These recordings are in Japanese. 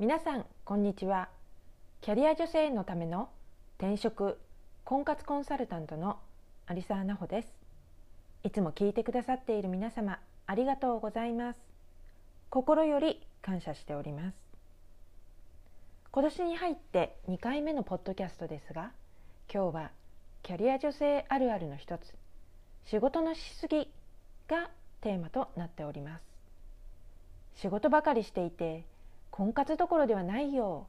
皆さんこんにちは。キャリア女性のための転職婚活コンサルタントの有沢奈穂です。いつも聞いてくださっている皆様ありがとうございます。心より感謝しております。今年に入って2回目のポッドキャストですが今日はキャリア女性あるあるの一つ仕事のしすぎがテーマとなっております。仕事ばかりしていて婚活どころではないよ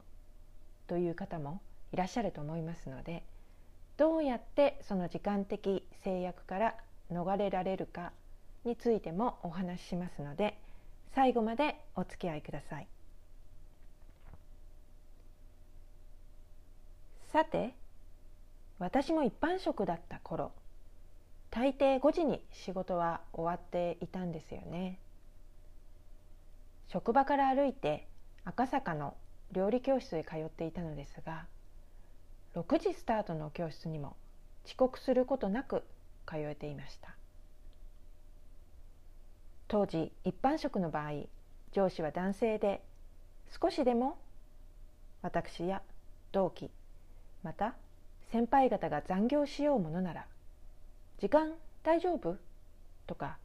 という方もいらっしゃると思いますのでどうやってその時間的制約から逃れられるかについてもお話ししますので最後までお付き合いください。さて私も一般職だった頃大抵5時に仕事は終わっていたんですよね。職場から歩いて赤坂の料理教室へ通っていたのですが6時スタートの教室にも遅刻することなく通えていました当時一般職の場合上司は男性で少しでも私や同期また先輩方が残業しようものなら「時間大丈夫?」とか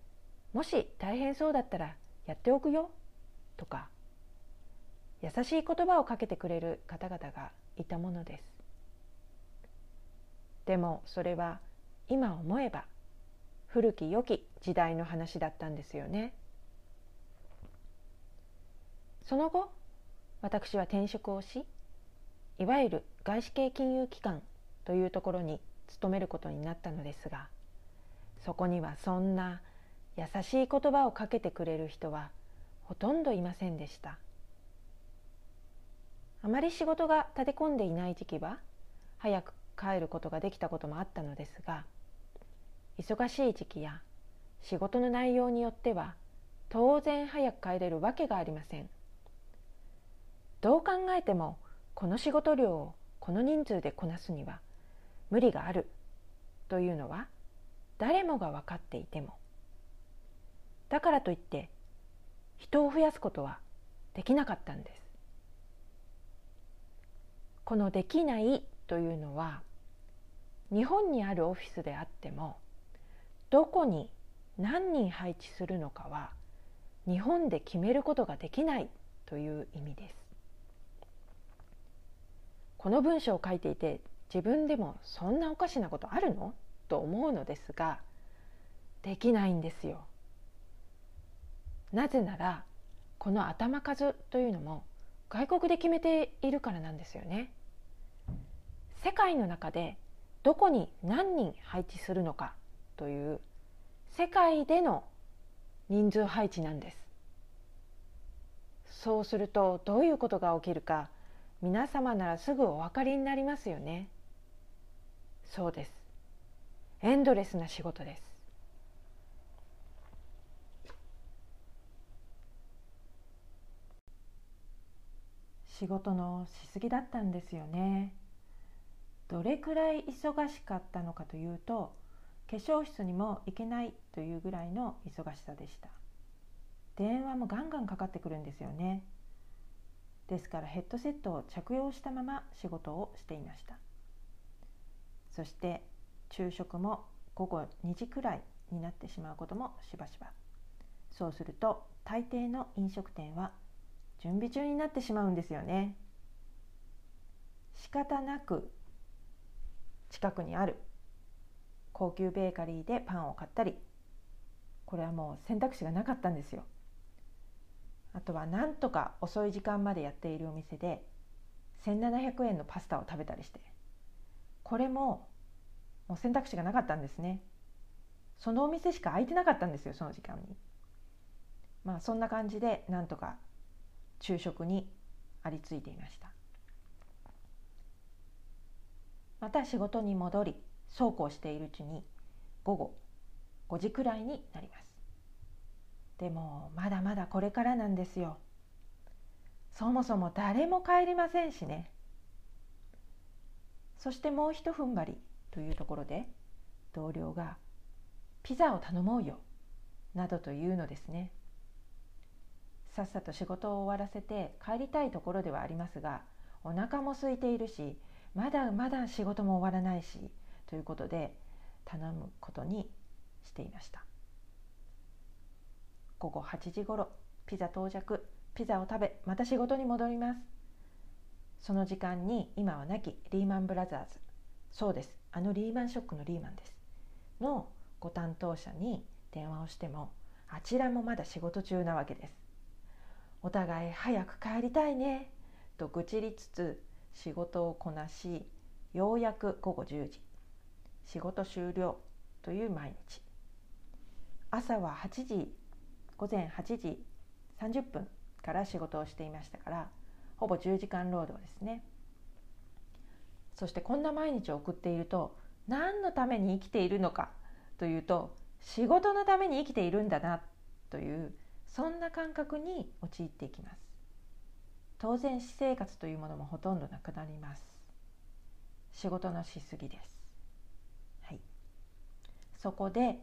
「もし大変そうだったらやっておくよ」とか優しい言葉をかけてくれる方々がいたものです。でもそれは今思えば古き良き時代の話だったんですよね。その後私は転職をしいわゆる外資系金融機関というところに勤めることになったのですがそこにはそんな優しい言葉をかけてくれる人はほとんどいませんでした。あまり仕事が立て込んでいない時期は早く帰ることができたこともあったのですが忙しい時期や仕事の内容によっては当然早く帰れるわけがありません。どう考えてもこの仕事量をこの人数でこなすには無理があるというのは誰もが分かっていてもだからといって人を増やすことはできなかったんです。この「できない」というのは日本にあるオフィスであってもどこに何人配置するのかは日本で決めることができないという意味です。この文章を書いていて自分でもそんなおかしなことあるの？と思うのですができないんですよ。なぜならこの頭数というのも外国で決めているからなんですよね。世界の中でどこに何人配置するのかという世界での人数配置なんです。そうするとどういうことが起きるか皆様ならすぐお分かりになりますよね。そうです。エンドレスな仕事です。仕事のしすぎだったんですよね。どれくらい忙しかったのかというと化粧室にも行けないというぐらいの忙しさでした。電話もガンガンかかってくるんですよね。ですからヘッドセットを着用したまま仕事をしていました。そして昼食も午後2時くらいになってしまうこともしばしば。そうすると大抵の飲食店は準備中になってしまうんですよね。仕方なく近くにある。高級ベーカリーでパンを買ったり。これはもう選択肢がなかったんですよ。あとはなんとか遅い時間までやっているお店で。1700円のパスタを食べたりして。これももう選択肢がなかったんですね。そのお店しか空いてなかったんですよその時間に。まあそんな感じでなんとか昼食にありついていました。また仕事に戻りそうこうしているうちに午後5時くらいになります。でもまだまだこれからなんですよ。そもそも誰も帰りませんしね。そしてもうひと踏ん張りというところで同僚が「ピザを頼もうよ」などというのですね。さっさと仕事を終わらせて帰りたいところではありますがお腹も空いているしまだまだ仕事も終わらないしということで頼むことにしていました。午後8時ごろピザ到着。ピザを食べまた仕事に戻ります。その時間に今は亡きリーマンブラザーズ。そうです。あのリーマンショックのリーマンです。のご担当者に電話をしてもあちらもまだ仕事中なわけです。お互い早く帰りたいね。と愚痴りつつ仕事をこなしようやく午後10時仕事終了という毎日。朝は8時午前8時30分から仕事をしていましたからほぼ10時間労働ですね。そしてこんな毎日を送っていると何のために生きているのかというと仕事のために生きているんだなというそんな感覚に陥っていきます。当然私生活というものもほとんどなくなります。仕事のしすぎです、はい、そこで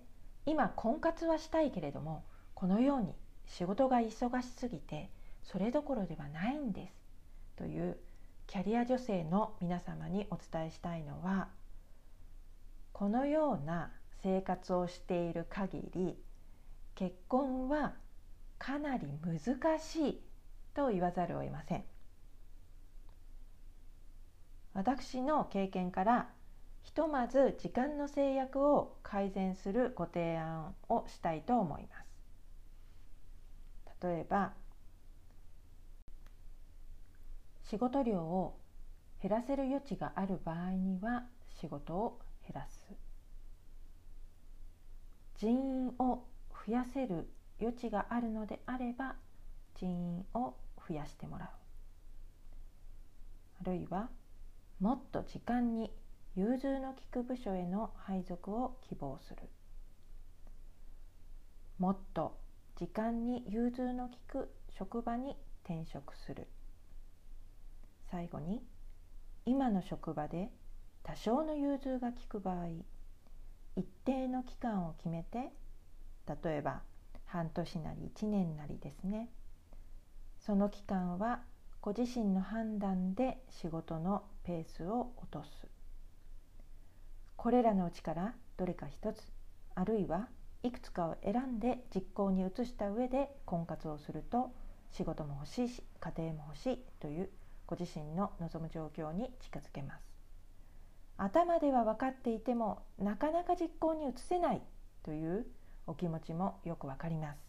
今婚活はしたいけれどもこのように仕事が忙しすぎてそれどころではないんです。というキャリア女性の皆様にお伝えしたいのはこのような生活をしている限り結婚はかなり難しいと言わざるを得ません。私の経験からひとまず時間の制約を改善するご提案をしたいと思います。例えば仕事量を減らせる余地がある場合には仕事を減らす。人員を増やせる余地があるのであれば人員を増やしてもらう。あるいはもっと時間に融通の利く部署への配属を希望する。もっと時間に融通の利く職場に転職する。最後に今の職場で多少の融通が利く場合一定の期間を決めて例えば半年なり1年なりですね。その期間はご自身の判断で仕事のペースを落とす。これらのうちからどれか一つあるいはいくつかを選んで実行に移した上で婚活をすると仕事も欲しいし家庭も欲しいというご自身の望む状況に近づけます。頭では分かっていてもなかなか実行に移せないというお気持ちもよくわかります。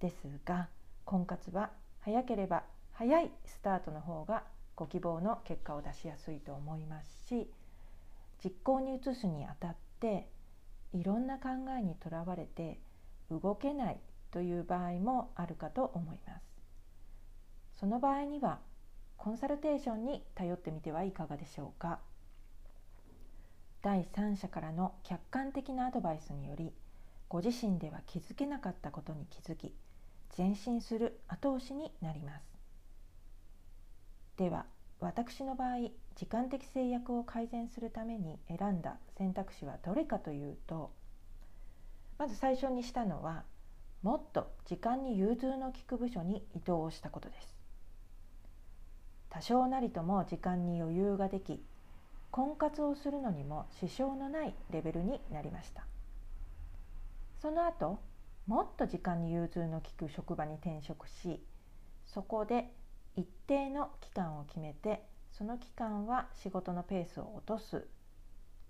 ですが婚活は早ければ早いスタートの方がご希望の結果を出しやすいと思いますし実行に移すにあたっていろんな考えにとらわれて動けないという場合もあるかと思います。その場合にはコンサルテーションに頼ってみてはいかがでしょうか。第三者からの客観的なアドバイスによりご自身では気づけなかったことに気づき前進する後押しになります。では私の場合時間的制約を改善するために選んだ選択肢はどれかというとまず最初にしたのはもっと時間に融通の利く部署に移動をしたことです。多少なりとも時間に余裕ができ婚活をするのにも支障のないレベルになりました。その後もっと時間に融通の利く職場に転職しそこで一定の期間を決めてその期間は仕事のペースを落とす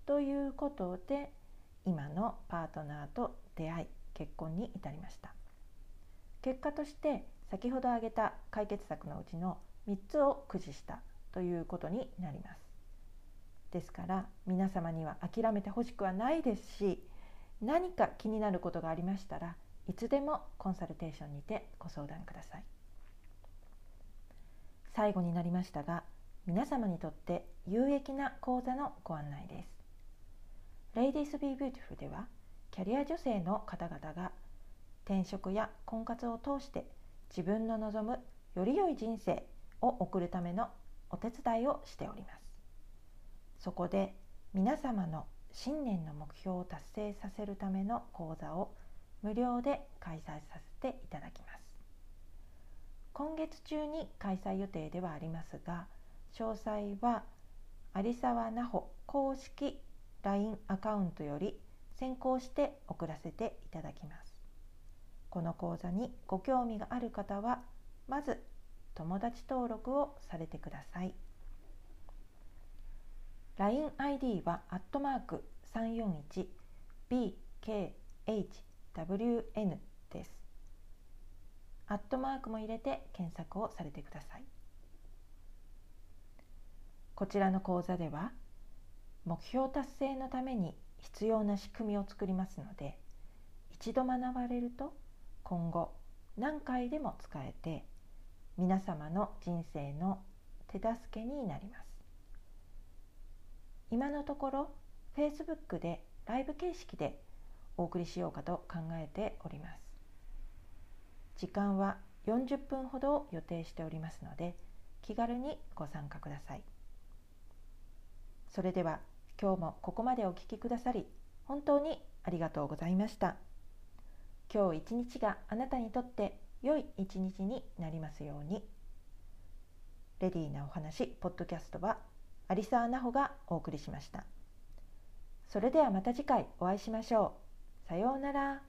ということで今のパートナーと出会い結婚に至りました。結果として先ほど挙げた解決策のうちの3つを駆使したということになります。ですから皆様には諦めてほしくはないですし何か気になることがありましたらいつでもコンサルテーションにてご相談ください。最後になりましたが皆様にとって有益な講座のご案内です。Ladies Be Beautiful ではキャリア女性の方々が転職や婚活を通して自分の望むより良い人生を送るためのお手伝いをしております。そこで皆様の新年の目標を達成させるための講座を無料で開催させていただきます。今月中に開催予定ではありますが詳細は有沢奈穂公式 LINE アカウントより先行して送らせていただきます。この講座にご興味がある方はまず友達登録をされてください。LINEID はアットマーク WN です。アットマークも入れて検索をされてください。こちらの講座では目標達成のために必要な仕組みを作りますので一度学ばれると今後何回でも使えて皆様の人生の手助けになります。今のところ Facebook でライブ形式でお送りしようかと考えております。時間は40分ほど予定しておりますので気軽にご参加ください。それでは今日もここまでお聴きくださり本当にありがとうございました。今日一日があなたにとって良い一日になりますように。レディーなお話ポッドキャストは有沢奈穂がお送りしました。それではまた次回お会いしましょう。さようなら。